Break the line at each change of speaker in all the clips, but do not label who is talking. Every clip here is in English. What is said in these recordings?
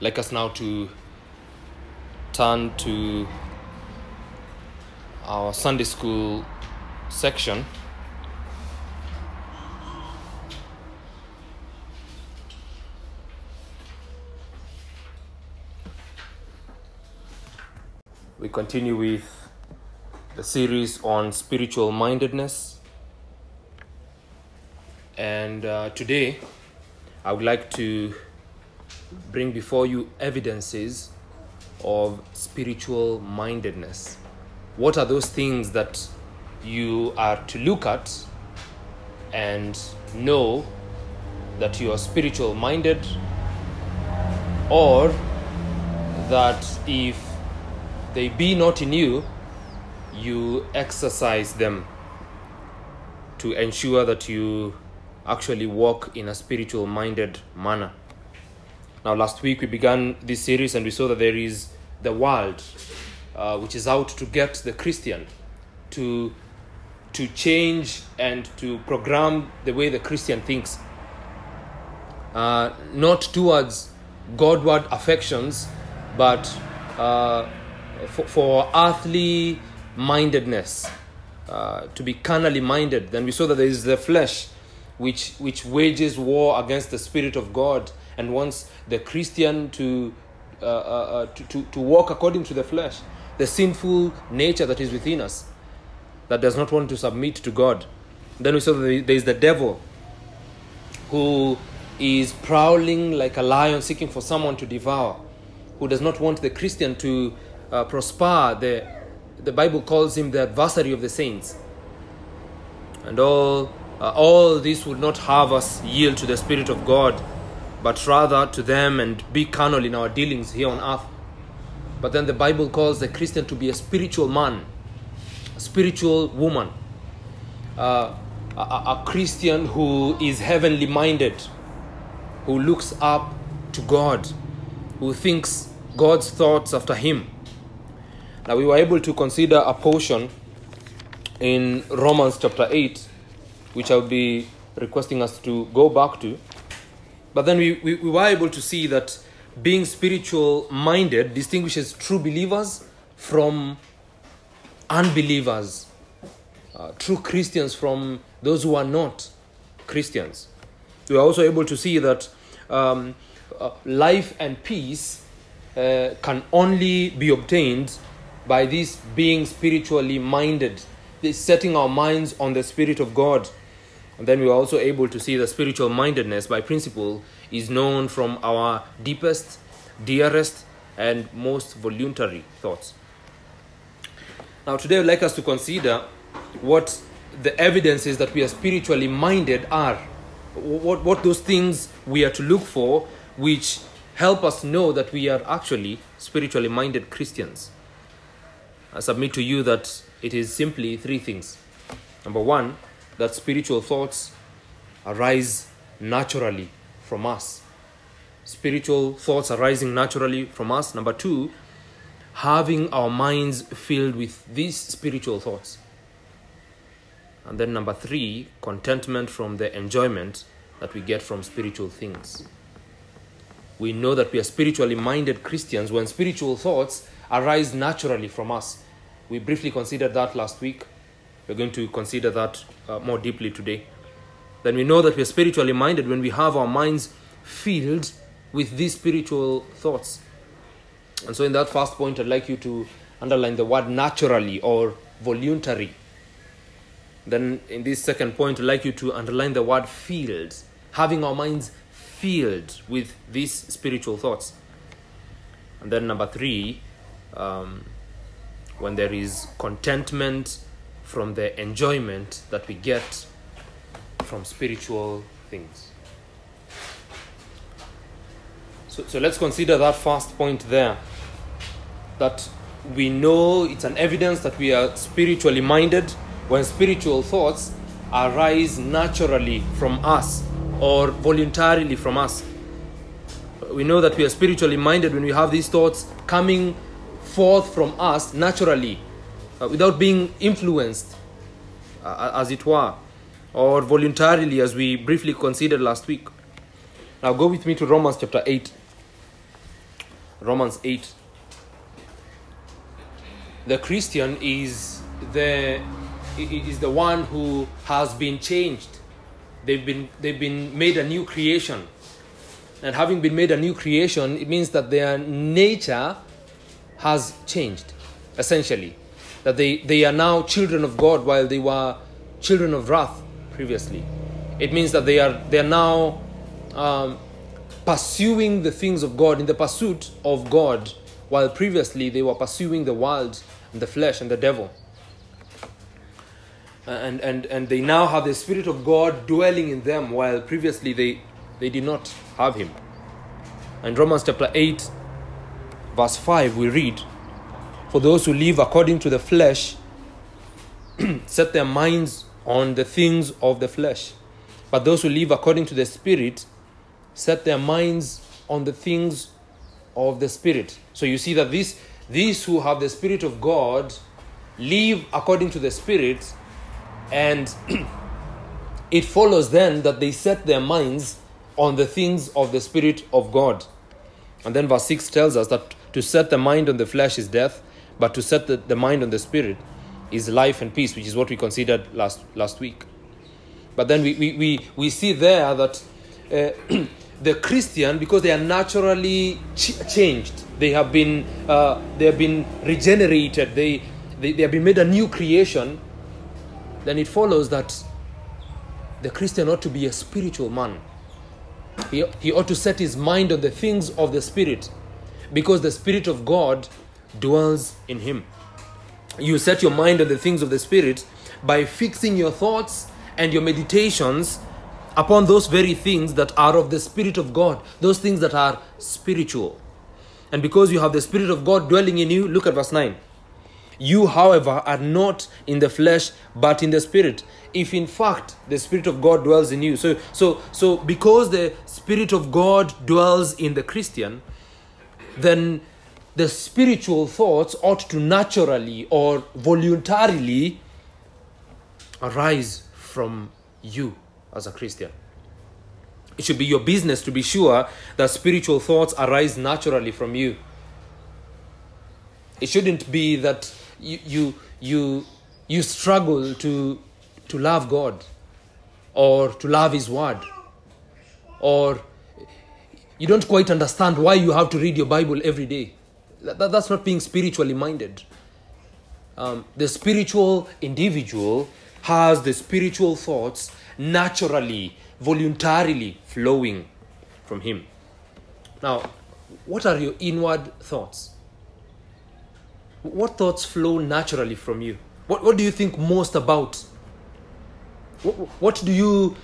like us now to turn to our Sunday school section. We continue with the series on spiritual mindedness. And uh, today, I would like to bring before you evidences of spiritual mindedness. What are those things that you are to look at and know that you are spiritual minded, or that if they be not in you, you exercise them to ensure that you actually walk in a spiritual minded manner. Now, last week we began this series and we saw that there is the world uh, which is out to get the Christian to, to change and to program the way the Christian thinks. Uh, not towards Godward affections, but uh, for, for earthly mindedness, uh, to be carnally minded. Then we saw that there is the flesh which, which wages war against the Spirit of God and wants the Christian to, uh, uh, uh, to, to, to walk according to the flesh, the sinful nature that is within us, that does not want to submit to God. Then we saw that there is the devil who is prowling like a lion seeking for someone to devour, who does not want the Christian to uh, prosper. The, the Bible calls him the adversary of the saints. And all, uh, all this would not have us yield to the Spirit of God but rather to them and be carnal in our dealings here on earth. But then the Bible calls the Christian to be a spiritual man, a spiritual woman, uh, a, a Christian who is heavenly minded, who looks up to God, who thinks God's thoughts after Him. Now, we were able to consider a portion in Romans chapter 8, which I'll be requesting us to go back to. But then we, we, we, were able to see that being spiritual minded distinguishes true believers from unbelievers, uh, true Christians from those who are not Christians. We were also able to see that um, uh, life and peace uh, can only be obtained by this being spiritually minded, this setting our minds on the Spirit of God. And then we are also able to see the spiritual mindedness by principle is known from our deepest, dearest, and most voluntary thoughts. Now, today I'd like us to consider what the evidences that we are spiritually minded are. What, what those things we are to look for which help us know that we are actually spiritually minded Christians. I submit to you that it is simply three things. Number one, that spiritual thoughts arise naturally from us. Spiritual thoughts arising naturally from us. Number two, having our minds filled with these spiritual thoughts. And then number three, contentment from the enjoyment that we get from spiritual things. We know that we are spiritually minded Christians when spiritual thoughts arise naturally from us. We briefly considered that last week. We're going to consider that uh, more deeply today. Then we know that we're spiritually minded when we have our minds filled with these spiritual thoughts. And so, in that first point, I'd like you to underline the word naturally or voluntary. Then, in this second point, I'd like you to underline the word filled, having our minds filled with these spiritual thoughts. And then, number three, um, when there is contentment from the enjoyment that we get from spiritual things. So, so let's consider that first point there. That we know it's an evidence that we are spiritually minded when spiritual thoughts arise naturally from us or voluntarily from us. We know that we are spiritually minded when we have these thoughts coming forth from us naturally without being influenced, uh, as it were, or voluntarily, as we briefly considered last week. Now, go with me to Romans chapter 8. Romans 8. The Christian is the is the one who has been changed. They've been they've been made a new creation. And having been made a new creation, it means that their nature has changed, essentially. That they, they are now children of God while they were children of wrath previously. It means that they are they are now um, pursuing the things of God in the pursuit of God, while previously they were pursuing the world and the flesh and the devil. And, and, and they now have the Spirit of God dwelling in them, while previously they, they did not have Him. In Romans chapter 8, verse 5, we read, For those who live according to the flesh set their minds on the things of the flesh. But those who live according to the Spirit set their minds on the things of the Spirit. So you see that these, these who have the Spirit of God live according to the Spirit, and it follows then that they set their minds on the things of the Spirit of God. And then verse 6 tells us that to set the mind on the flesh is death, but to set the, the mind on the Spirit is life and peace, which is what we considered last, last week. But then we, we, we, we see there that uh, the Christian, because they are naturally ch- changed, they have been, uh, they have been regenerated, they, they, they have been made a new creation, then it follows that the Christian ought to be a spiritual man. He, he ought to set his mind on the things of the Spirit because the Spirit of God dwells in him. You set your mind on the things of the Spirit by fixing your thoughts and your meditations upon those very things that are of the Spirit of God, those things that are spiritual. And because you have the Spirit of God dwelling in you, look at verse 9. You, however, are not in the flesh, but in the spirit. If in fact the Spirit of God dwells in you. So, so, so because the Spirit of God dwells in the Christian, then the spiritual thoughts ought to naturally or voluntarily arise from you as a Christian. It should be your business to be sure that spiritual thoughts arise naturally from you. It shouldn't be that you you you, you struggle to to love God or to love His Word or you don't quite understand why you have to read your Bible every day. That, that- that's not being spiritually minded. Um, the spiritual individual has the spiritual thoughts naturally, voluntarily flowing from him. Now, what are your inward thoughts? What thoughts flow naturally from you? What, what do you think most about? What, what do you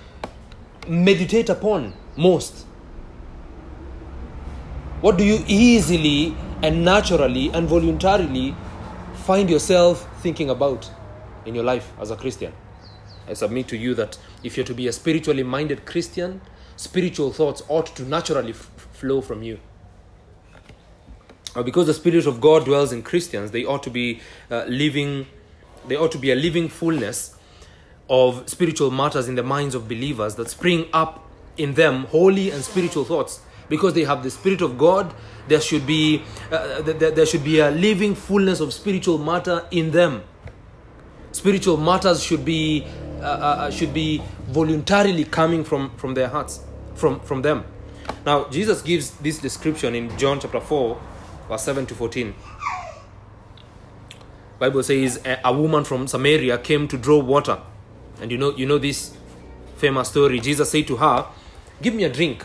meditate upon most? What do you easily and naturally and voluntarily find yourself thinking about in your life as a Christian? I submit to you that if you're to be a spiritually minded Christian, spiritual thoughts ought to naturally f- flow from you. Because the Spirit of God dwells in Christians, they ought to be uh, living, they ought to be a living fullness of spiritual matters in the minds of believers that spring up in them holy and spiritual thoughts. Because they have the Spirit of God, there should be uh, th- th- there should be a living fullness of spiritual matter in them. Spiritual matters should be uh, uh, should be voluntarily coming from from their hearts, from from them. Now Jesus gives this description in John chapter four, verse seven to fourteen. Bible says a woman from Samaria came to draw water, and you know you know this famous story. Jesus said to her, "Give me a drink,"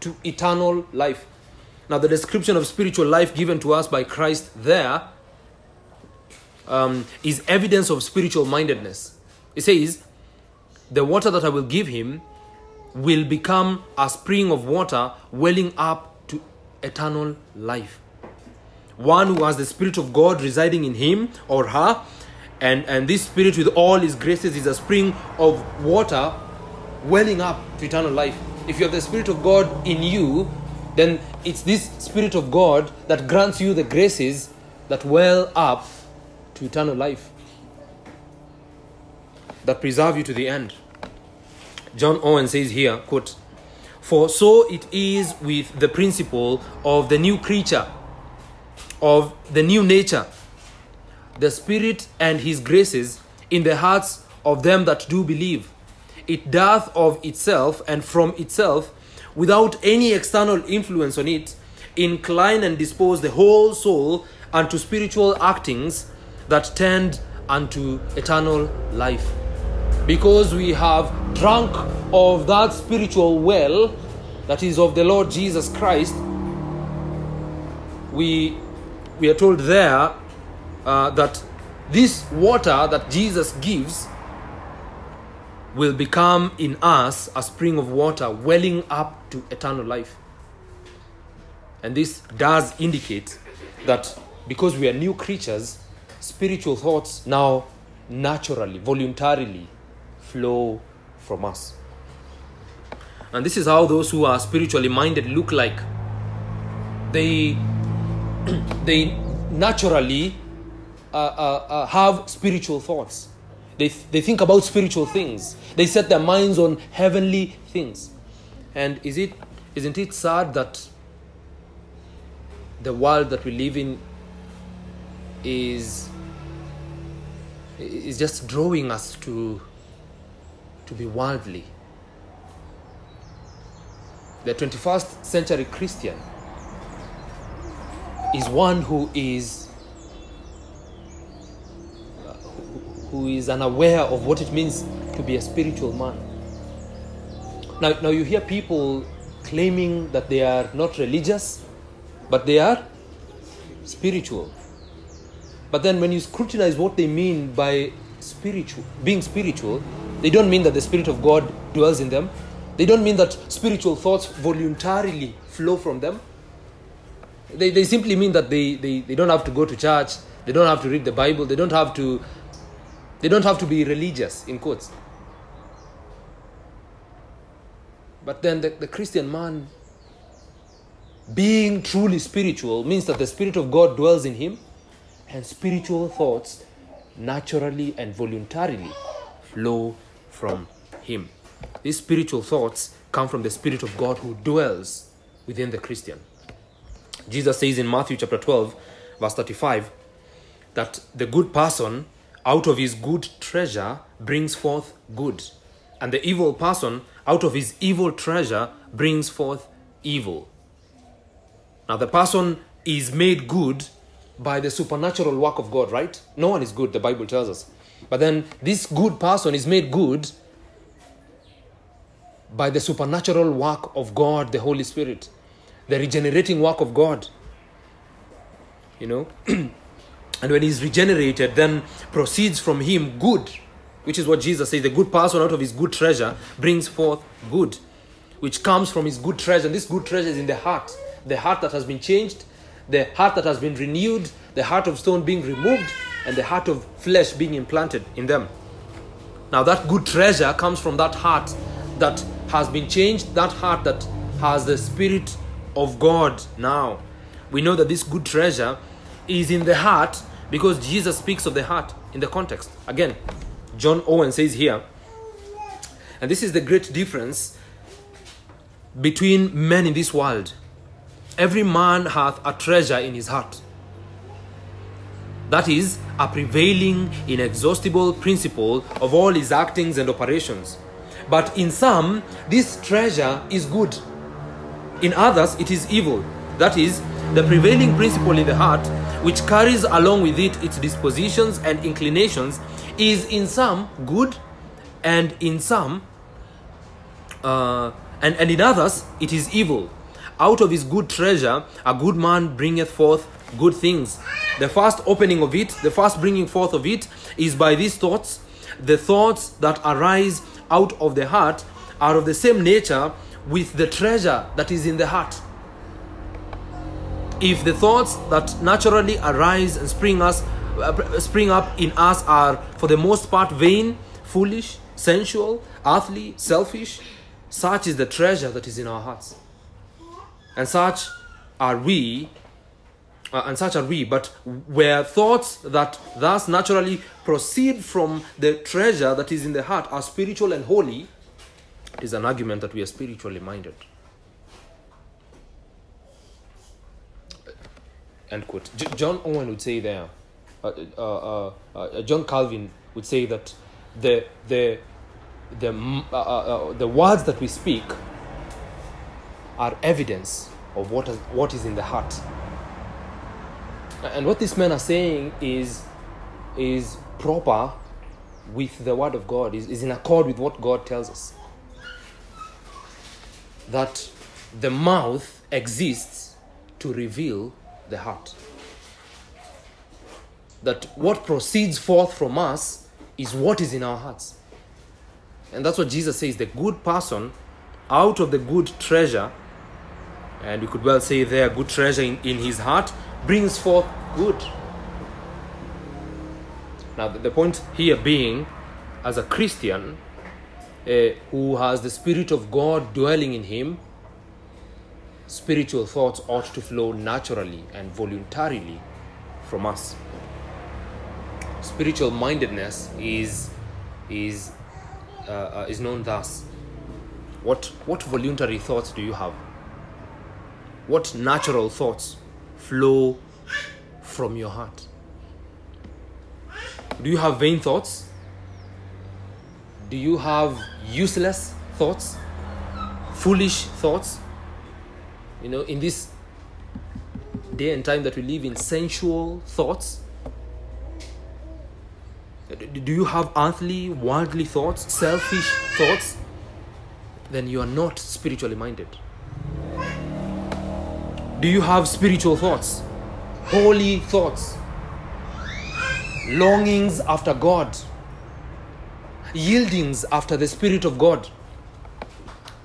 to eternal life. Now, the description of spiritual life given to us by Christ there um, is evidence of spiritual mindedness. It says, The water that I will give him will become a spring of water welling up to eternal life. One who has the Spirit of God residing in him or her, and, and this Spirit with all his graces is a spring of water welling up to eternal life. If you have the Spirit of God in you, then it's this Spirit of God that grants you the graces that well up to eternal life, that preserve you to the end. John Owen says here, quote, For so it is with the principle of the new creature, of the new nature, the Spirit and His graces in the hearts of them that do believe. It doth of itself and from itself, without any external influence on it, incline and dispose the whole soul unto spiritual actings that tend unto eternal life. Because we have drunk of that spiritual well that is of the Lord Jesus Christ, we, we are told there uh, that this water that Jesus gives will become in us a spring of water welling up to eternal life. And this does indicate that because we are new creatures, spiritual thoughts now naturally, voluntarily flow from us. And this is how those who are spiritually minded look like. They, they naturally uh, uh, uh, have spiritual thoughts. They, they think about spiritual things. They set their minds on heavenly things. And is it, isn't it sad that the world that we live in is, is just drawing us to to be worldly. The 21st century Christian is one who is who is unaware of what it means to be a spiritual man. Now, now you hear people claiming that they are not religious, but they are spiritual. But then when you scrutinize what they mean by spiritual, being spiritual, they don't mean that the Spirit of God dwells in them. They don't mean that spiritual thoughts voluntarily flow from them. They, they simply mean that they, they, they don't have to go to church, they don't have to read the Bible, they don't have to they don't have to be religious in quotes. But then the, the Christian man being truly spiritual means that the Spirit of God dwells in him and spiritual thoughts naturally and voluntarily flow from Him. These spiritual thoughts come from the Spirit of God who dwells within the Christian. Jesus says in Matthew chapter 12, verse 35, that the good person out of his good treasure brings forth good, and the evil person out of his evil treasure brings forth evil. Now, the person is made good by the supernatural work of God, right? No one is good, the Bible tells us. But then this good person is made good by the supernatural work of God, the Holy Spirit, the regenerating work of God. You know? and when he's regenerated, then proceeds from him good, which is what Jesus says the good person out of his good treasure brings forth good, which comes from his good treasure. And this good treasure is in the heart, the heart that has been changed, the heart that has been renewed, the heart of stone being removed, and the heart of flesh being implanted in them. Now, that good treasure comes from that heart that has been changed, that heart that has the Spirit of God now. We know that this good treasure is in the heart because Jesus speaks of the heart in the context. Again, John Owen says here, and this is the great difference between men in this world. Every man hath a treasure in his heart. That is a prevailing, inexhaustible principle of all his actings and operations. But in some, this treasure is good. In others, it is evil. That is, the prevailing principle in the heart, which carries along with it its dispositions and inclinations, is in some good, and in some, uh, and, and in others, it is evil. Out of his good treasure, a good man bringeth forth good things. The first opening of it, the first bringing forth of it, is by these thoughts. The thoughts that arise out of the heart are of the same nature with the treasure that is in the heart. If the thoughts that naturally arise and spring us uh, spring up in us are for the most part vain, foolish, sensual, earthly, selfish, such is the treasure that is in our hearts. And such are we uh, and such are we, but where thoughts that thus naturally proceed from the treasure that is in the heart are spiritual and holy, it is an argument that we are spiritually minded. End quote. J- John Owen would say there, uh, uh, uh, uh John Calvin would say that the the the uh, uh, the words that we speak are evidence of what is, what is in the heart. And what these men are saying is is proper with the word of God, is, is in accord with what God tells us. That the mouth exists to reveal the heart. That what proceeds forth from us is what is in our hearts. And that's what Jesus says the good person out of the good treasure, and we could well say there, good treasure in, in his heart, brings forth good. Now, the point here being, as a Christian uh, who has the Spirit of God dwelling in him, spiritual thoughts ought to flow naturally and voluntarily from us. Spiritual mindedness is, is, uh, uh, is known thus. What, what voluntary thoughts do you have? What natural thoughts flow from your heart? Do you have vain thoughts? Do you have useless thoughts? Foolish thoughts? You know, in this day and time that we live in, sensual thoughts? Do you have earthly, worldly thoughts, selfish thoughts? Then you are not spiritually minded. Do you have spiritual thoughts? Holy thoughts? Longings after God? Yieldings after the Spirit of God?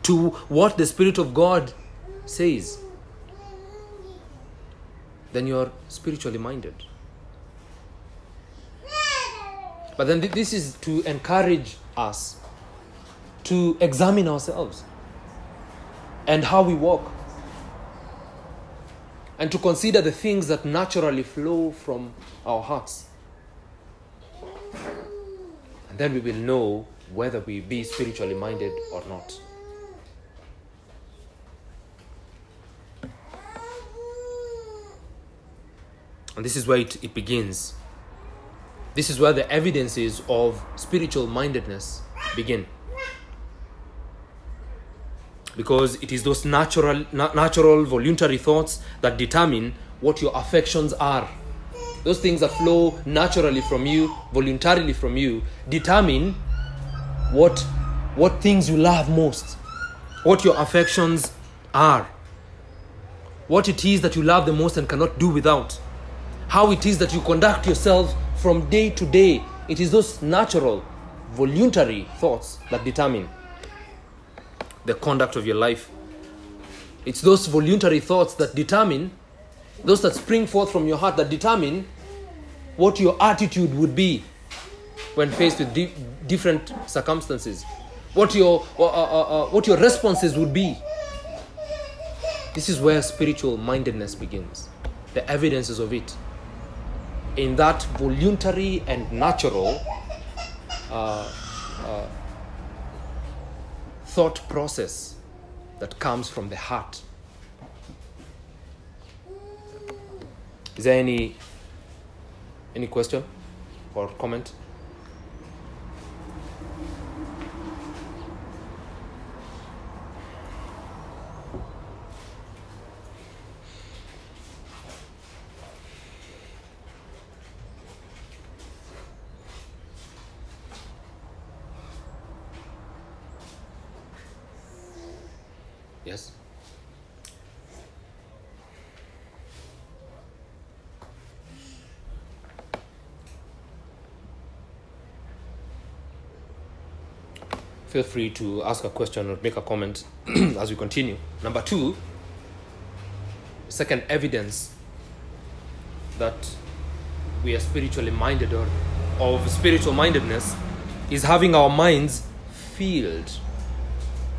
To what the Spirit of God says? Then you are spiritually minded. But then this is to encourage us to examine ourselves and how we walk and to consider the things that naturally flow from our hearts. And then we will know whether we be spiritually minded or not. And this is where it, it begins. This is where the evidences of spiritual mindedness begin. Because it is those natural na- natural voluntary thoughts that determine what your affections are. Those things that flow naturally from you voluntarily from you determine what what things you love most what your affections are what it is that you love the most and cannot do without how it is that you conduct yourself from day to day it is those natural voluntary thoughts that determine the conduct of your life. It's those voluntary thoughts that determine, those that spring forth from your heart that determine what your attitude would be when faced with di- different circumstances, what your, uh, uh, uh, uh, what your responses would be. This is where spiritual mindedness begins, the evidences of it. In that voluntary and natural uh, uh, thought process that comes from the heart. Is there any any question or comment? Feel free to ask a question or make a comment as we continue. Number two, second evidence that we are spiritually minded or of spiritual mindedness is having our minds filled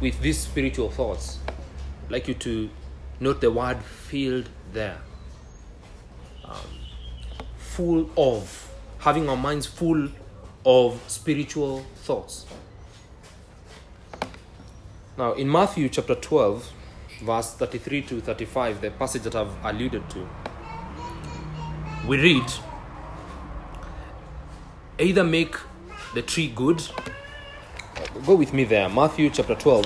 with these spiritual thoughts. I'd like you to note the word filled there. Um, full of, having our minds full of spiritual thoughts. Now, in Matthew chapter 12, verse 33 to 35, the passage that I've alluded to, we read, either make the tree good. Go with me there, Matthew chapter 12,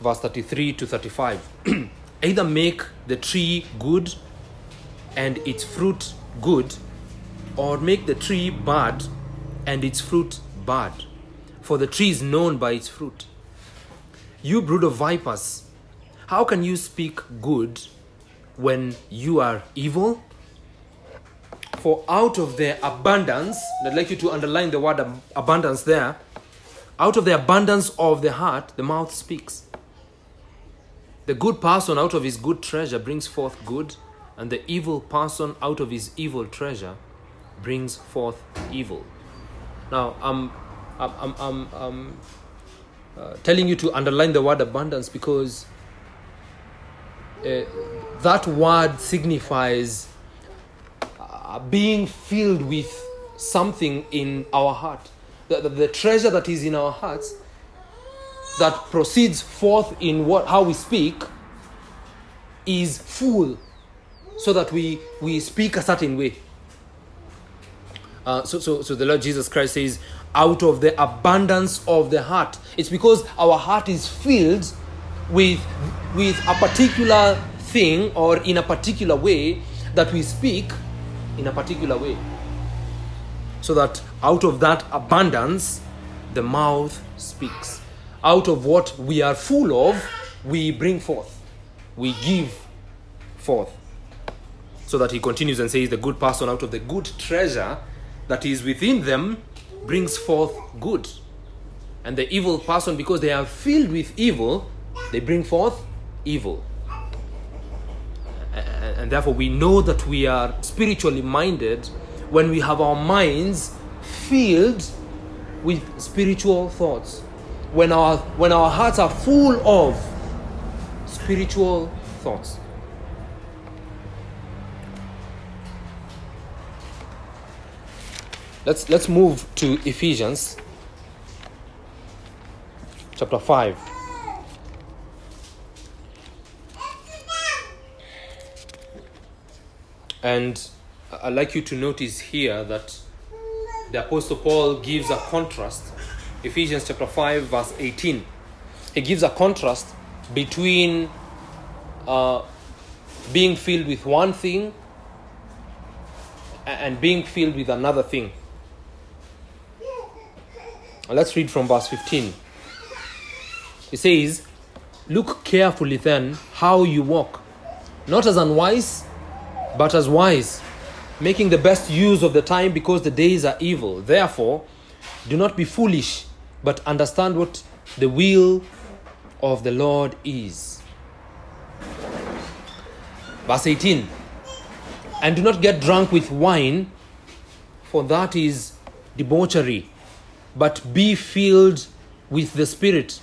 verse 33 to 35. either make the tree good and its fruit good, or make the tree bad and its fruit bad. For the tree is known by its fruit. You brood of vipers, how can you speak good when you are evil? For out of the abundance, I'd like you to underline the word abundance there. Out of the abundance of the heart, the mouth speaks. The good person out of his good treasure brings forth good, and the evil person out of his evil treasure brings forth evil. Now, I'm, I'm, I'm, I'm, uh, telling you to underline the word abundance because uh, that word signifies uh, being filled with something in our heart. The, the, the treasure that is in our hearts that proceeds forth in what how we speak is full so that we we speak a certain way uh, so, so, so the Lord Jesus Christ says, out of the abundance of the heart. It's because our heart is filled with, with a particular thing or in a particular way that we speak in a particular way. So that out of that abundance, the mouth speaks. Out of what we are full of, we bring forth, we give forth. So that he continues and says, The good person out of the good treasure that is within them brings forth good. And the evil person, because they are filled with evil, they bring forth evil. And therefore, we know that we are spiritually minded when we have our minds filled with spiritual thoughts. When our, when our hearts are full of spiritual thoughts. Let's let's move to ephesians chapter 5 and i'd like you to notice here that the apostle paul gives a contrast. Ephesians chapter 5 verse 18 he gives a contrast between uh, being filled with one thing and being filled with another thing Let's read from verse 15. It says, Look carefully then how you walk, not as unwise, but as wise, making the best use of the time because the days are evil. Therefore, do not be foolish, but understand what the will of the Lord is. Verse 18 And do not get drunk with wine, for that is debauchery but be filled with the Spirit,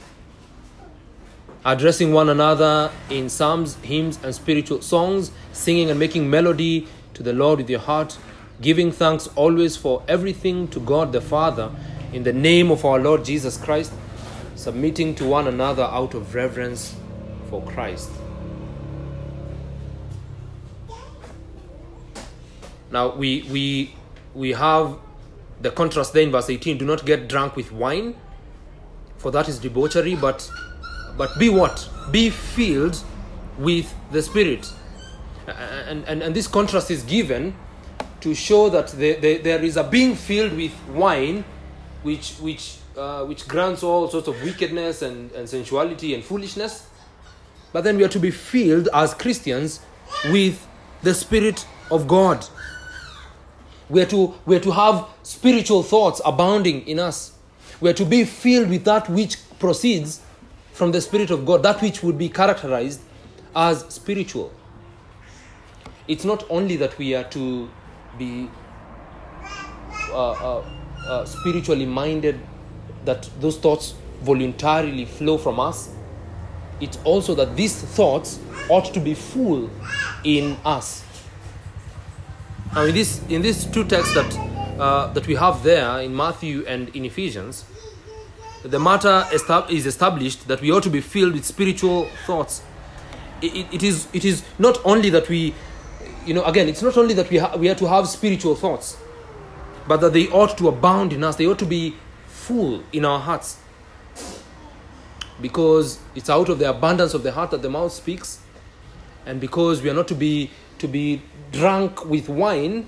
addressing one another in psalms, hymns, and spiritual songs, singing and making melody to the Lord with your heart, giving thanks always for everything to God the Father in the name of our Lord Jesus Christ, submitting to one another out of reverence for Christ. Now we we we have the contrast there in verse 18 do not get drunk with wine for that is debauchery but but be what be filled with the spirit and and, and this contrast is given to show that the, the, there is a being filled with wine which which uh, which grants all sorts of wickedness and, and sensuality and foolishness. But then we are to be filled as Christians with the Spirit of God. We are to, we are to have spiritual thoughts abounding in us. We are to be filled with that which proceeds from the Spirit of God, that which would be characterized as spiritual. It's not only that we are to be uh, uh, uh, spiritually minded, that those thoughts voluntarily flow from us, it's also that these thoughts ought to be full in us. Now, in this in these two texts that uh, that we have there in Matthew and in Ephesians, the matter is established that we ought to be filled with spiritual thoughts. It, it, it is it is not only that we, you know, again, it's not only that we ha- we are to have spiritual thoughts, but that they ought to abound in us. They ought to be full in our hearts. Because it's out of the abundance of the heart that the mouth speaks, and because we are not to be to be drunk with wine,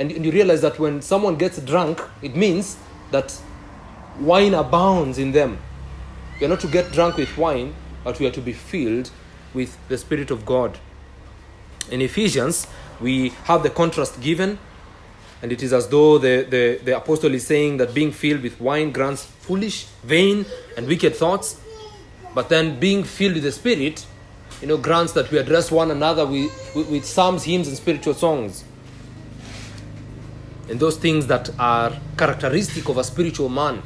and, and you realize that when someone gets drunk, it means that wine abounds in them. We are not to get drunk with wine, but we are to be filled with the Spirit of God. In Ephesians, we have the contrast given, and it is as though the, the, the apostle is saying that being filled with wine grants foolish, vain, and wicked thoughts, but then being filled with the Spirit, you know, grants that we address one another with, with, with psalms, hymns, and spiritual songs. And those things that are characteristic of a spiritual man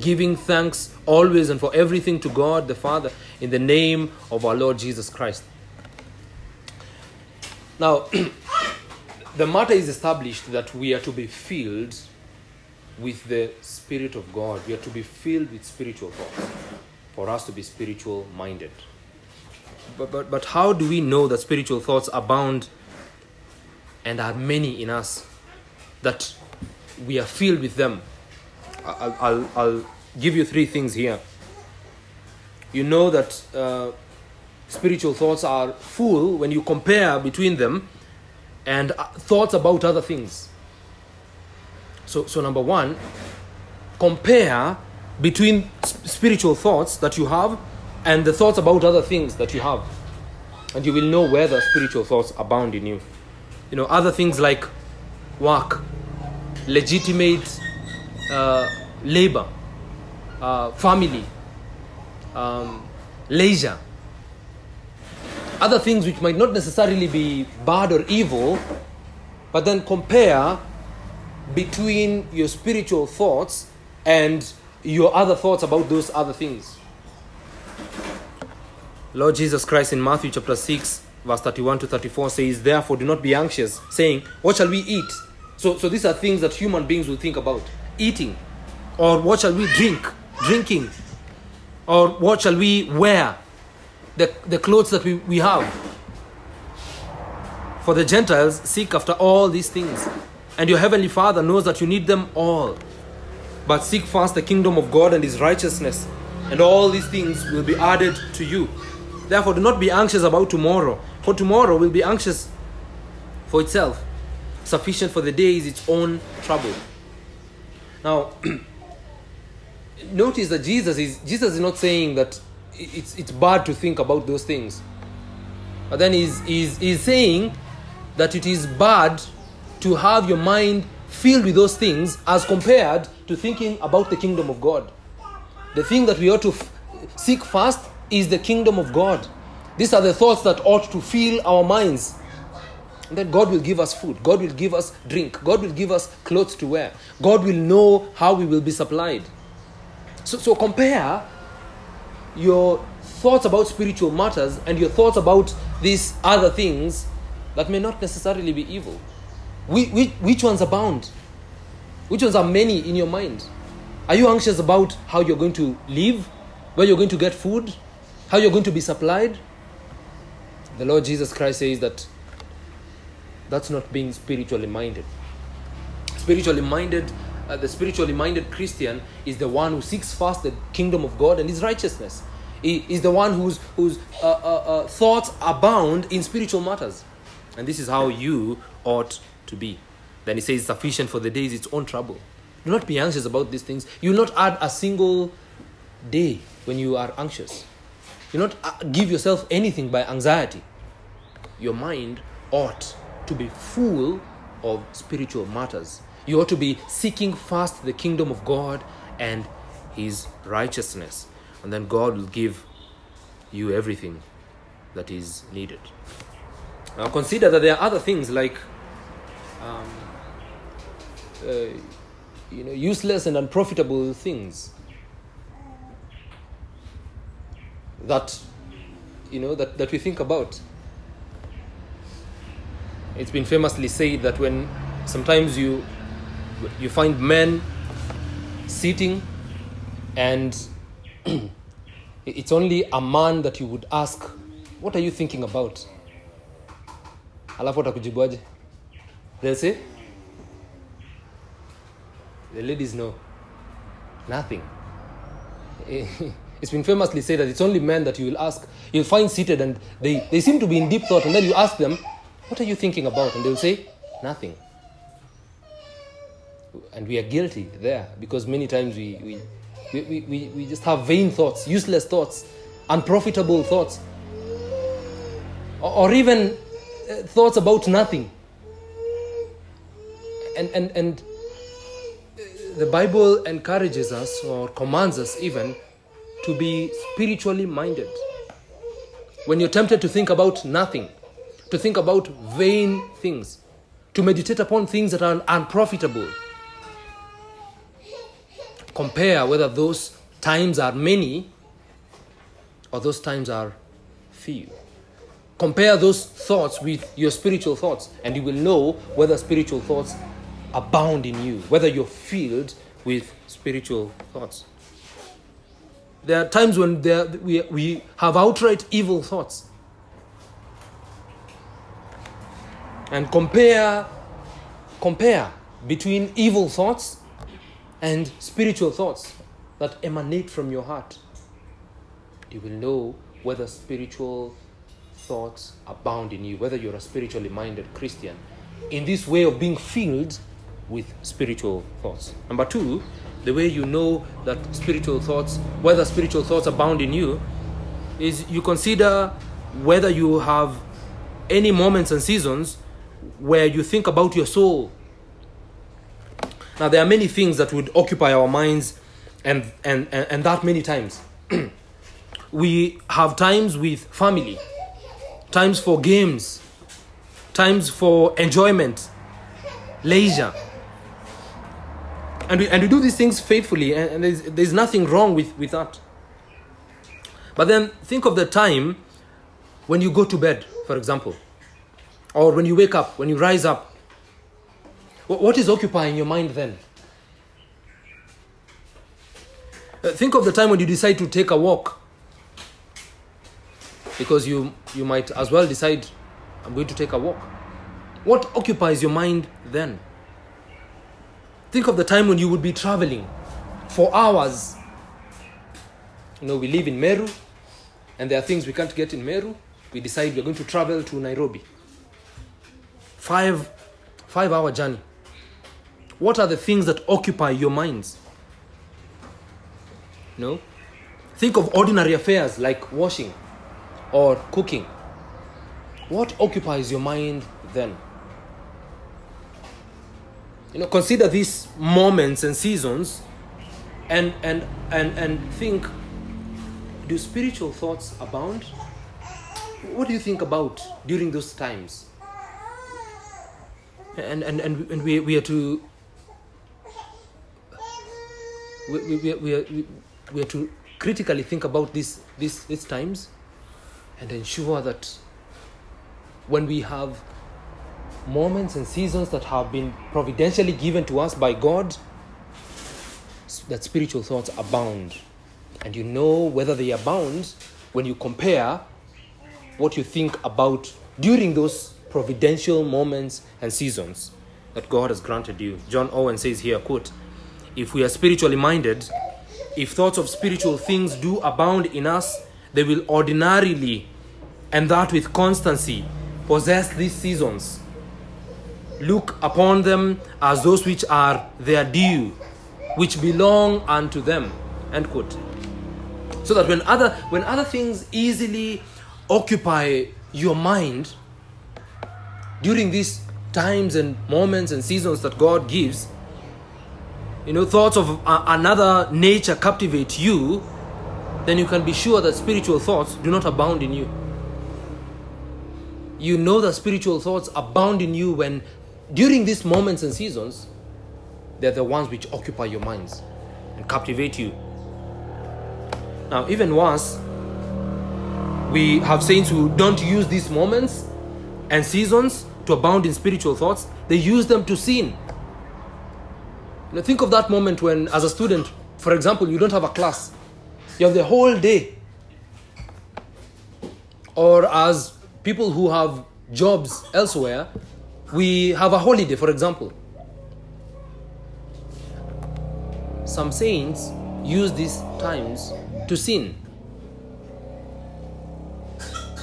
giving thanks always and for everything to God the Father in the name of our Lord Jesus Christ. Now, the matter is established that we are to be filled with the Spirit of God. We are to be filled with spiritual thoughts for us to be spiritual minded. But, but, but how do we know that spiritual thoughts abound and are many in us? That we are filled with them I'll, I'll, I'll give you three things here. You know that uh, spiritual thoughts are full when you compare between them and uh, thoughts about other things. So, so number one, compare between sp- spiritual thoughts that you have and the thoughts about other things that you have. And you will know whether spiritual thoughts abound in you. You know, other things like work, legitimate uh, labor, uh, family, um, leisure, other things which might not necessarily be bad or evil, but then compare between your spiritual thoughts and your other thoughts about those other things. Lord Jesus Christ in Matthew chapter 6, verse 31 to 34 says, Therefore do not be anxious, saying, What shall we eat? So, so these are things that human beings will think about eating. Or what shall we drink? Drinking. Or what shall we wear? The, the clothes that we, we have. For the Gentiles seek after all these things, and your heavenly Father knows that you need them all. But seek first the kingdom of God and his righteousness, and all these things will be added to you. Therefore, do not be anxious about tomorrow, for tomorrow will be anxious for itself. Sufficient for the day is its own trouble. Now, notice that Jesus is Jesus is not saying that it's it's bad to think about those things. But then he's, he's, he's saying that it is bad to have your mind filled with those things as compared to thinking about the kingdom of God. The thing that we ought to f- seek first is the kingdom of God. These are the thoughts that ought to fill our minds. Then God will give us food. God will give us drink. God will give us clothes to wear. God will know how we will be supplied. So, so compare your thoughts about spiritual matters and your thoughts about these other things that may not necessarily be evil. Which, which, which ones abound? Which ones are many in your mind? Are you anxious about how you're going to live? Where you're going to get food? How you're going to be supplied? The Lord Jesus Christ says that that's not being spiritually minded. Spiritually minded, uh, the spiritually minded Christian is the one who seeks first the kingdom of God and his righteousness. He is the one whose, whose uh, uh, uh, thoughts abound in spiritual matters. And this is how you ought to be. Then he says, sufficient for the day is its own trouble. Do not be anxious about these things. You will not add a single day when you are anxious. You not uh, give yourself anything by anxiety. Your mind ought to be full of spiritual matters. You ought to be seeking first the kingdom of God and his righteousness. And then God will give you everything that is needed. Now consider that there are other things like um, uh, you know useless and unprofitable things that you know that, that we think about it's been famously said that when sometimes you you find men sitting and it's only a man that you would ask what are you thinking about? Alafu atakujibuaje they'll say the ladies know nothing. It's been famously said that it's only men that you will ask. You'll find seated and they, they seem to be in deep thought and then you ask them what are you thinking about? And they'll say nothing. And we are guilty there because many times we, we, we, we, we just have vain thoughts useless thoughts unprofitable thoughts or, or even uh, thoughts about nothing. And and and uh, the bible encourages us or commands us even to be spiritually minded. When you're tempted to think about nothing to think about vain things to meditate upon things that are unprofitable. Compare whether those times are many or those times are few. Compare those thoughts with your spiritual thoughts and you will know whether spiritual thoughts abound in you whether you're filled with spiritual thoughts. There are times when there, we, we have outright evil thoughts and compare compare between evil thoughts and spiritual thoughts that emanate from your heart. You will know whether spiritual thoughts abound in you whether you're a spiritually minded christian in this way of being filled with spiritual thoughts. Number two the way you know that spiritual thoughts whether spiritual thoughts abound in you is you consider whether you have any moments and seasons where you think about your soul. Now there are many things that would occupy our minds and and and, and that many times. We have times with family times for games times for enjoyment leisure. And we, and we do these things faithfully and, and there's, there's nothing wrong with, with that. But then think of the time when you go to bed for example or when you wake up when you rise up. What is occupying your mind then? Uh, think of the time when you decide to take a walk. Because you you might as well decide i'm going to take a walk. What occupies your mind then? Think of the time when you would be traveling for hours. You know we live in meru and there are things we can't get in meru. We decide we're going to travel to nairobi five five hour journey. What are the things that occupy your minds? No? Think of ordinary affairs like washing or cooking. What occupies your mind then? You know consider these moments and seasons and and and and think do spiritual thoughts abound? What do you think about during those times and and and, and we, we are to we, we, we, are, we, we are to critically think about this, this, these times and ensure that when we have moments and seasons that have been providentially given to us by God, that spiritual thoughts abound. And you know whether they abound when you compare what you think about during those providential moments and seasons that God has granted you. John Owen says here, quote, if we are spiritually minded, if thoughts of spiritual things do abound in us, they will ordinarily, and that with constancy, possess these seasons. Look upon them as those which are their due, which belong unto them. End quote. So that when other when other things easily occupy your mind during these times and moments and seasons that God gives, you know, thoughts of another nature captivate you, then you can be sure that spiritual thoughts do not abound in you. You know that spiritual thoughts abound in you when, during these moments and seasons, they're the ones which occupy your minds and captivate you. Now, even worse, we have saints who don't use these moments and seasons to abound in spiritual thoughts, they use them to sin. Now, think of that moment when, as a student, for example, you don't have a class, you have the whole day. Or as people who have jobs elsewhere, we have a holiday, for example. Some saints use these times to sin.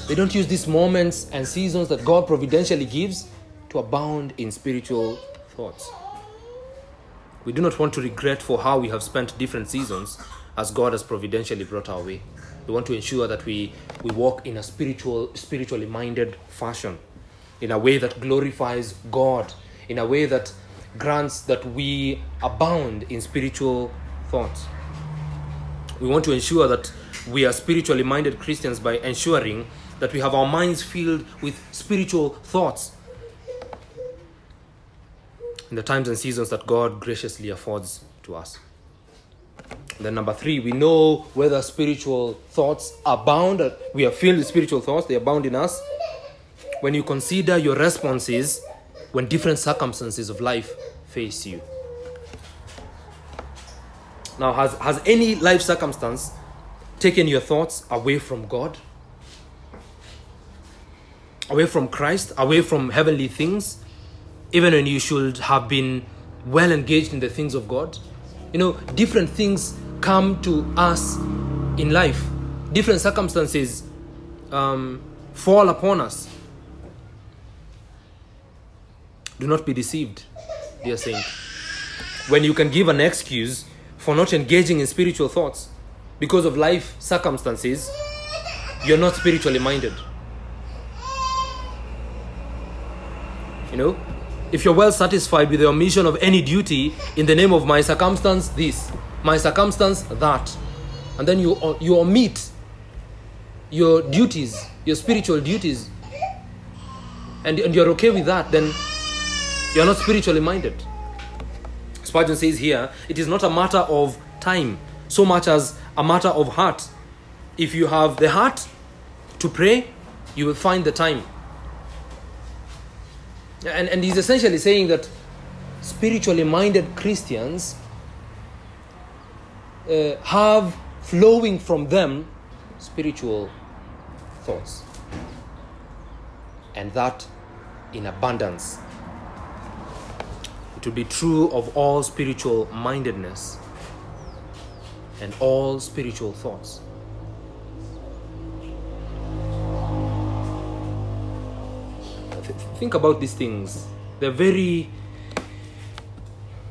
They don't use these moments and seasons that God providentially gives to abound in spiritual thoughts. We do not want to regret for how we have spent different seasons as God has providentially brought our way. We want to ensure that we, we walk in a spiritual, spiritually minded fashion, in a way that glorifies God, in a way that grants that we abound in spiritual thoughts. We want to ensure that we are spiritually minded Christians by ensuring that we have our minds filled with spiritual thoughts in the times and seasons that God graciously affords to us. Then, number three, we know whether spiritual thoughts abound. We are filled with spiritual thoughts, they abound in us. When you consider your responses when different circumstances of life face you. Now, has, has any life circumstance taken your thoughts away from God? Away from Christ? Away from heavenly things? Even when you should have been well engaged in the things of God? You know, different things come to us in life, different circumstances um, fall upon us. Do not be deceived, dear saint. When you can give an excuse for not engaging in spiritual thoughts because of life circumstances, you're not spiritually minded. You know, if you're well satisfied with the omission of any duty in the name of my circumstance, this, my circumstance, that, and then you uh, you omit your duties, your spiritual duties, and, and you're okay with that, then you're not spiritually minded. Spurgeon says here, it is not a matter of time so much as a matter of heart. If you have the heart to pray, you will find the time. And, and he's essentially saying that spiritually minded Christians uh, have flowing from them spiritual thoughts. And that in abundance. It will be true of all spiritual mindedness and all spiritual thoughts. Think about these things. They're very,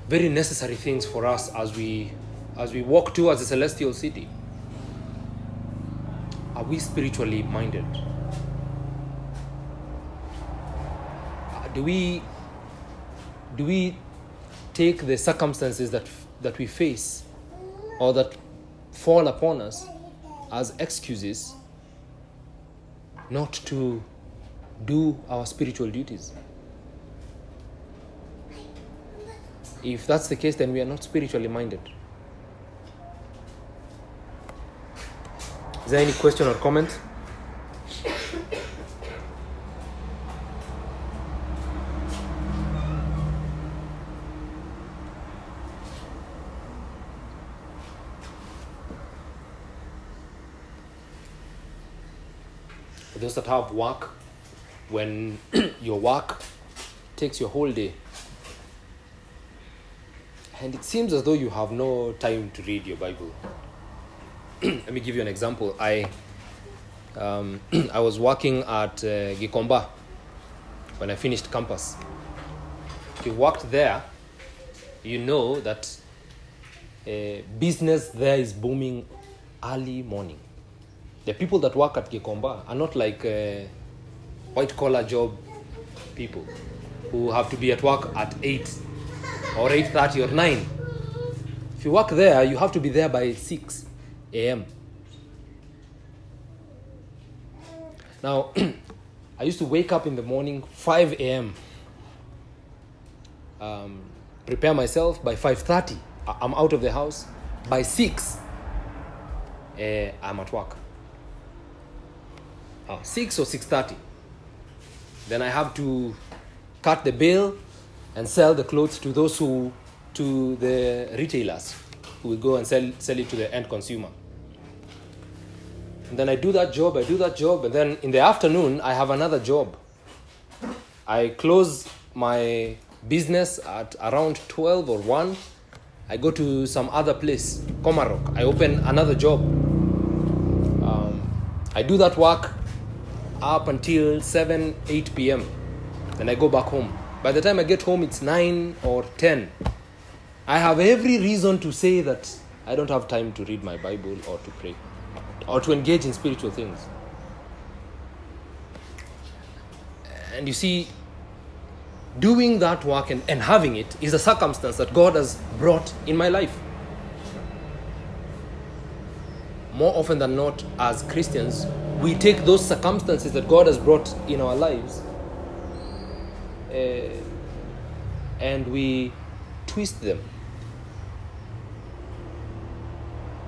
very necessary things for us as we, as we walk towards the celestial city. Are we spiritually minded? Uh, Do we, do we take the circumstances that, that we face or that fall upon us as excuses not to do our spiritual duties. If that's the case, then we are not spiritually minded. Is there any question or comment? Those that have work, when your work takes your whole day, and it seems as though you have no time to read your Bible. Let me give you an example. I um, I was working at uh, Gikomba when I finished campus. If you worked there, you know that uh, business there is booming early morning. The people that work at Gikomba are not like uh, white collar job people who have to be at work at 8 or 8.30 or 9. If you work there, you have to be there by 6 a.m. Now, I used to wake up in the morning 5 a.m. Um, prepare myself by 5.30 I- i'm out of the house by 6 uh, i'm at work uh, 6 or 6.30 then i have to cut the bill and sell the clothes to those who to the retailers who will go and sell, sell it to the end consumer. And then i do that job i do that job and then in the afternoon i have another job. I close my business at around 12 or 1 i go to some other place komarok i open another job. Um, i do that work up until 7 8 p.m then i go back home. By the time i get home it's 9 or 10 i have every reason to say that i don't have time to read my bible or to pray or to engage in spiritual things. And you see doing that work and, and having it is a circumstance that God has brought in my life. More often than not, as Christians, we take those circumstances that God has brought in our lives uh, and we twist them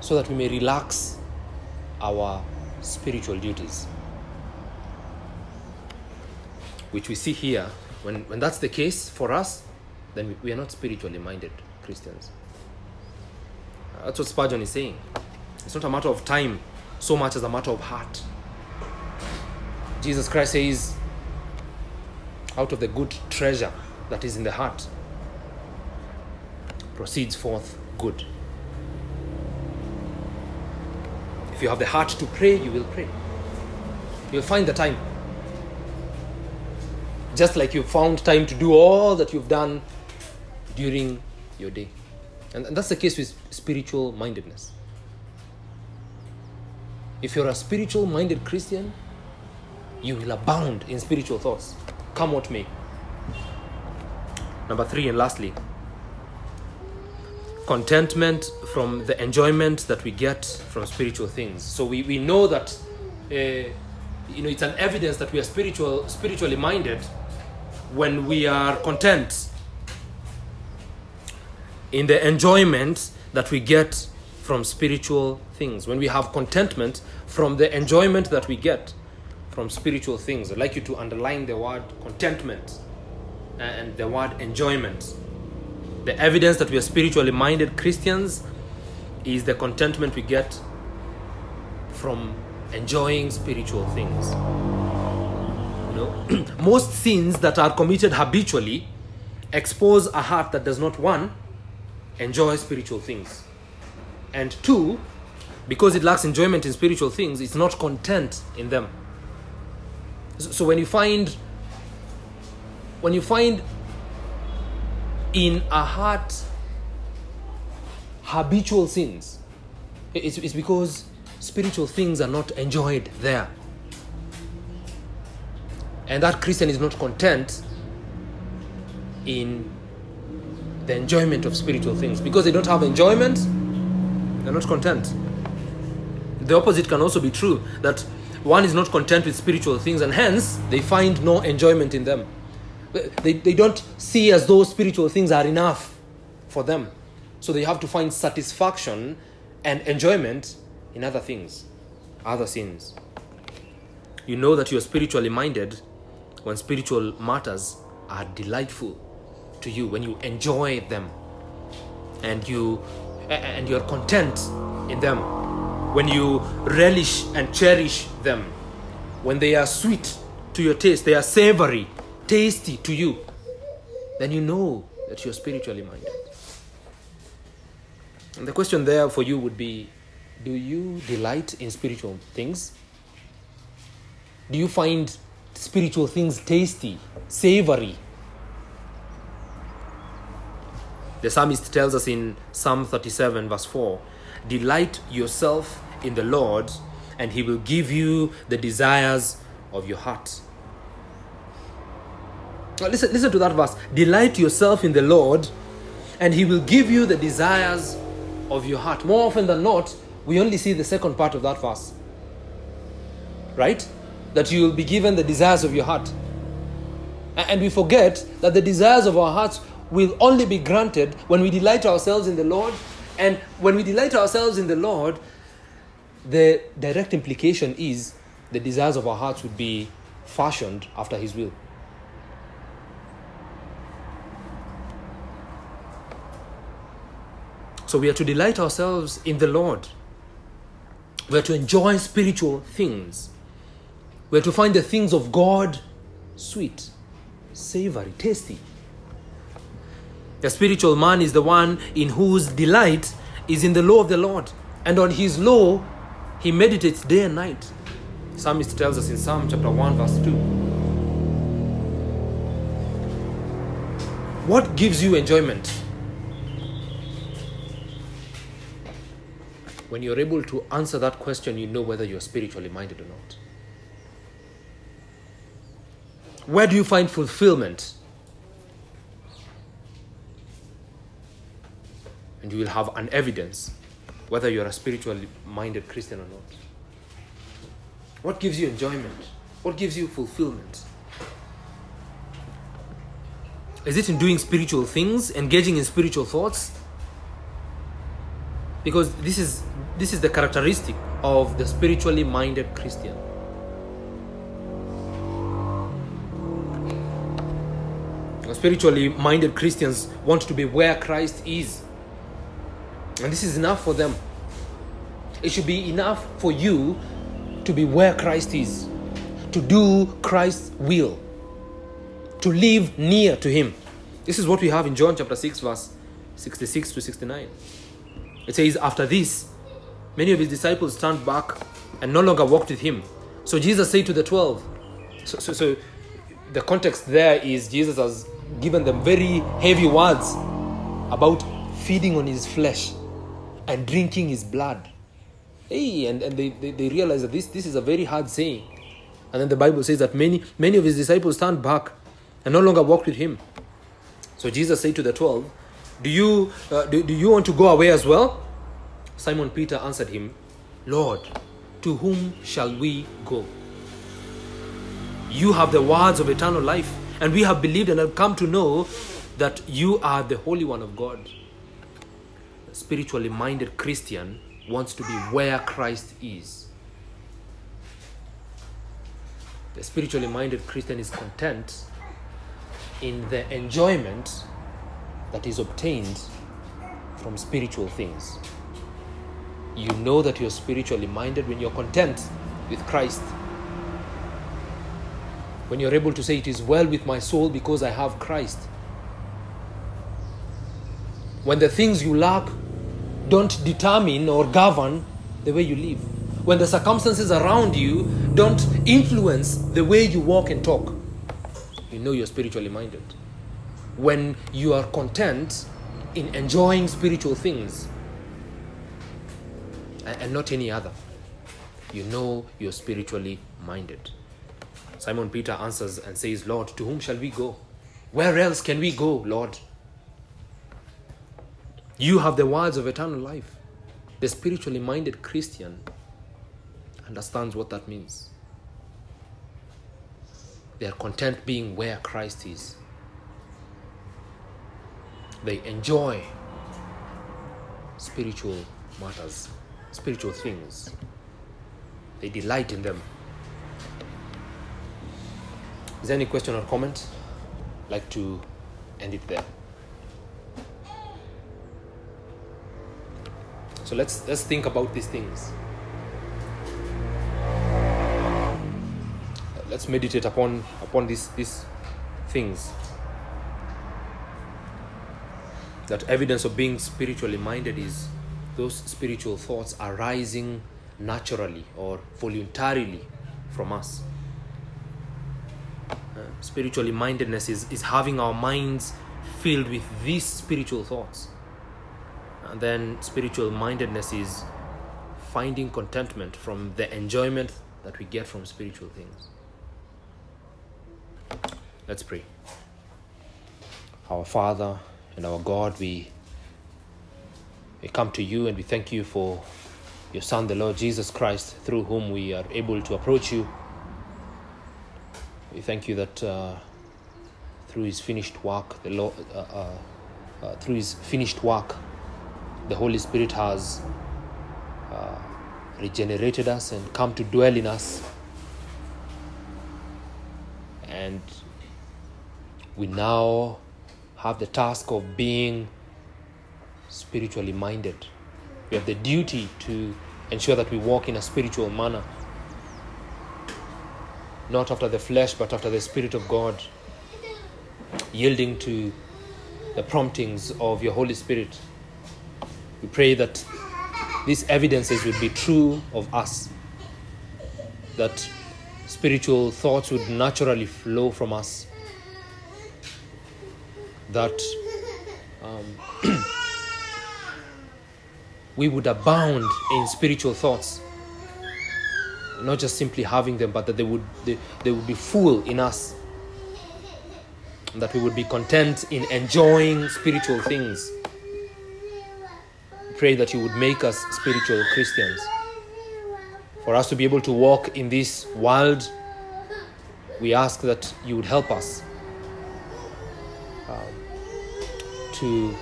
so that we may relax our spiritual duties. Which we see here when, when that's the case for us, then we, we are not spiritually minded Christians. That's what Spurgeon is saying. It's not a matter of time so much as a matter of heart. Jesus Christ says, out of the good treasure that is in the heart proceeds forth good. If you have the heart to pray, you will pray. You'll find the time just like you found time to do all that you've done during your day. And, that's the case with spiritual mindedness. If you're a spiritual minded Christian, you will abound in spiritual thoughts, come what may. Number three, and lastly, contentment from the enjoyment that we get from spiritual things. So we, we know that uh, you know it's an evidence that we are spiritual spiritually minded when we are content in the enjoyment that we get from spiritual things. When we have contentment from the enjoyment that we get from spiritual things. I'd like you to underline the word contentment uh, and the word enjoyment. The evidence that we are spiritually minded Christians is the contentment we get from enjoying spiritual things. You know, most sins that are committed habitually expose a heart that does not one enjoy spiritual things, and two, because it lacks enjoyment in spiritual things, it's not content in them. So, when you find when you find in a heart habitual sins, it's, it's because spiritual things are not enjoyed there. And that Christian is not content in the enjoyment of spiritual things. Because they don't have enjoyment, they're not content. The opposite can also be true that one is not content with spiritual things and hence they find no enjoyment in them. They, they don't see as though spiritual things are enough for them. So they have to find satisfaction and enjoyment in other things, other sins. You know that you're spiritually minded when spiritual matters are delightful to you, when you enjoy them and you and you're content in them, when you relish and cherish them, when they are sweet to your taste, they are savory, tasty to you, then you know that you're spiritually minded. And the question there for you would be do you delight in spiritual things? Do you find spiritual things tasty, savory? The psalmist tells us in Psalm 37, verse 4 Delight yourself in the Lord, and he will give you the desires of your heart. Now listen, listen to that verse. Delight yourself in the Lord, and he will give you the desires of your heart. More often than not, we only see the second part of that verse. Right? That you will be given the desires of your heart. And we forget that the desires of our hearts will only be granted when we delight ourselves in the Lord. And when we delight ourselves in the Lord, the direct implication is the desires of our hearts would be fashioned after His will. So we are to delight ourselves in the Lord. We are to enjoy spiritual things. We are to find the things of God sweet, savory, tasty. The spiritual man is the one in whose delight is in the law of the Lord. And on his law, he meditates day and night. Psalmist tells us in Psalm chapter 1, verse 2. What gives you enjoyment? When you're able to answer that question, you know whether you're spiritually minded or not. Where do you find fulfillment? And you will have an evidence whether you're a spiritually minded Christian or not. What gives you enjoyment? What gives you fulfillment? Is it in doing spiritual things, engaging in spiritual thoughts? Because this is this is the characteristic of the spiritually minded Christian. Spiritually minded Christians want to be where Christ is. And this is enough for them. It should be enough for you to be where Christ is, to do Christ's will, to live near to Him. This is what we have in John chapter 6, verse 66 to 69. It says, After this, many of his disciples turned back and no longer walked with him. So Jesus said to the twelve, so, so, so the context there is Jesus has given them very heavy words about feeding on his flesh and drinking his blood. Hey, and, and they, they, they realize that this, this is a very hard saying. And then the Bible says that many, many of his disciples turned back and no longer walked with him. So Jesus said to the twelve, Do you, uh, do, do you want to go away as well? Simon Peter answered him, Lord, to whom shall we go? You have the words of eternal life, and we have believed and have come to know that you are the Holy One of God. Spiritually minded Christian wants to be where Christ is. The spiritually minded Christian is content in the enjoyment that is obtained from spiritual things. You know that you're spiritually minded when you're content with Christ. When you're able to say, It is well with my soul because I have Christ. When the things you lack don't determine or govern the way you live. When the circumstances around you don't influence the way you walk and talk, you know you're spiritually minded. When you are content in enjoying spiritual things and not any other, you know you're spiritually minded. Simon Peter answers and says, Lord, to whom shall we go? Where else can we go, Lord? You have the words of eternal life. The spiritually minded Christian understands what that means. They are content being where Christ is. They enjoy spiritual matters, spiritual things. They delight in them. Is there any question or comment? I'd like to end it there. So let's let's think about these things. Let's meditate upon upon these these things. That evidence of being spiritually minded is those spiritual thoughts arising naturally or voluntarily from us. Uh, spiritually mindedness is, is having our minds filled with these spiritual thoughts. And then spiritual mindedness is finding contentment from the enjoyment that we get from spiritual things. Let's pray. Our Father and our God, we, we come to you and we thank you for your Son, the Lord Jesus Christ, through whom we are able to approach you. We thank you that uh, through his finished work, the Lord, uh, uh, uh, through his finished work, the Holy Spirit has uh, regenerated us and come to dwell in us. And we now have the task of being spiritually minded. We have the duty to ensure that we walk in a spiritual manner, not after the flesh, but after the Spirit of God, yielding to the promptings of your Holy Spirit. We pray that these evidences would be true of us, that spiritual thoughts would naturally flow from us, that um, we would abound in spiritual thoughts not just simply having them but that they would they, they would be full in us that we would be content in enjoying spiritual things pray that you would make us spiritual christians for us to be able to walk in this world we ask that you would help us um, to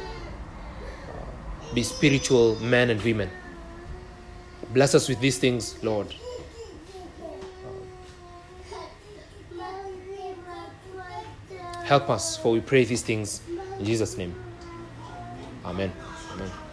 be spiritual men and women. Bless us with these things, Lord. Help us, for we pray these things in Jesus' name. Amen. Amen.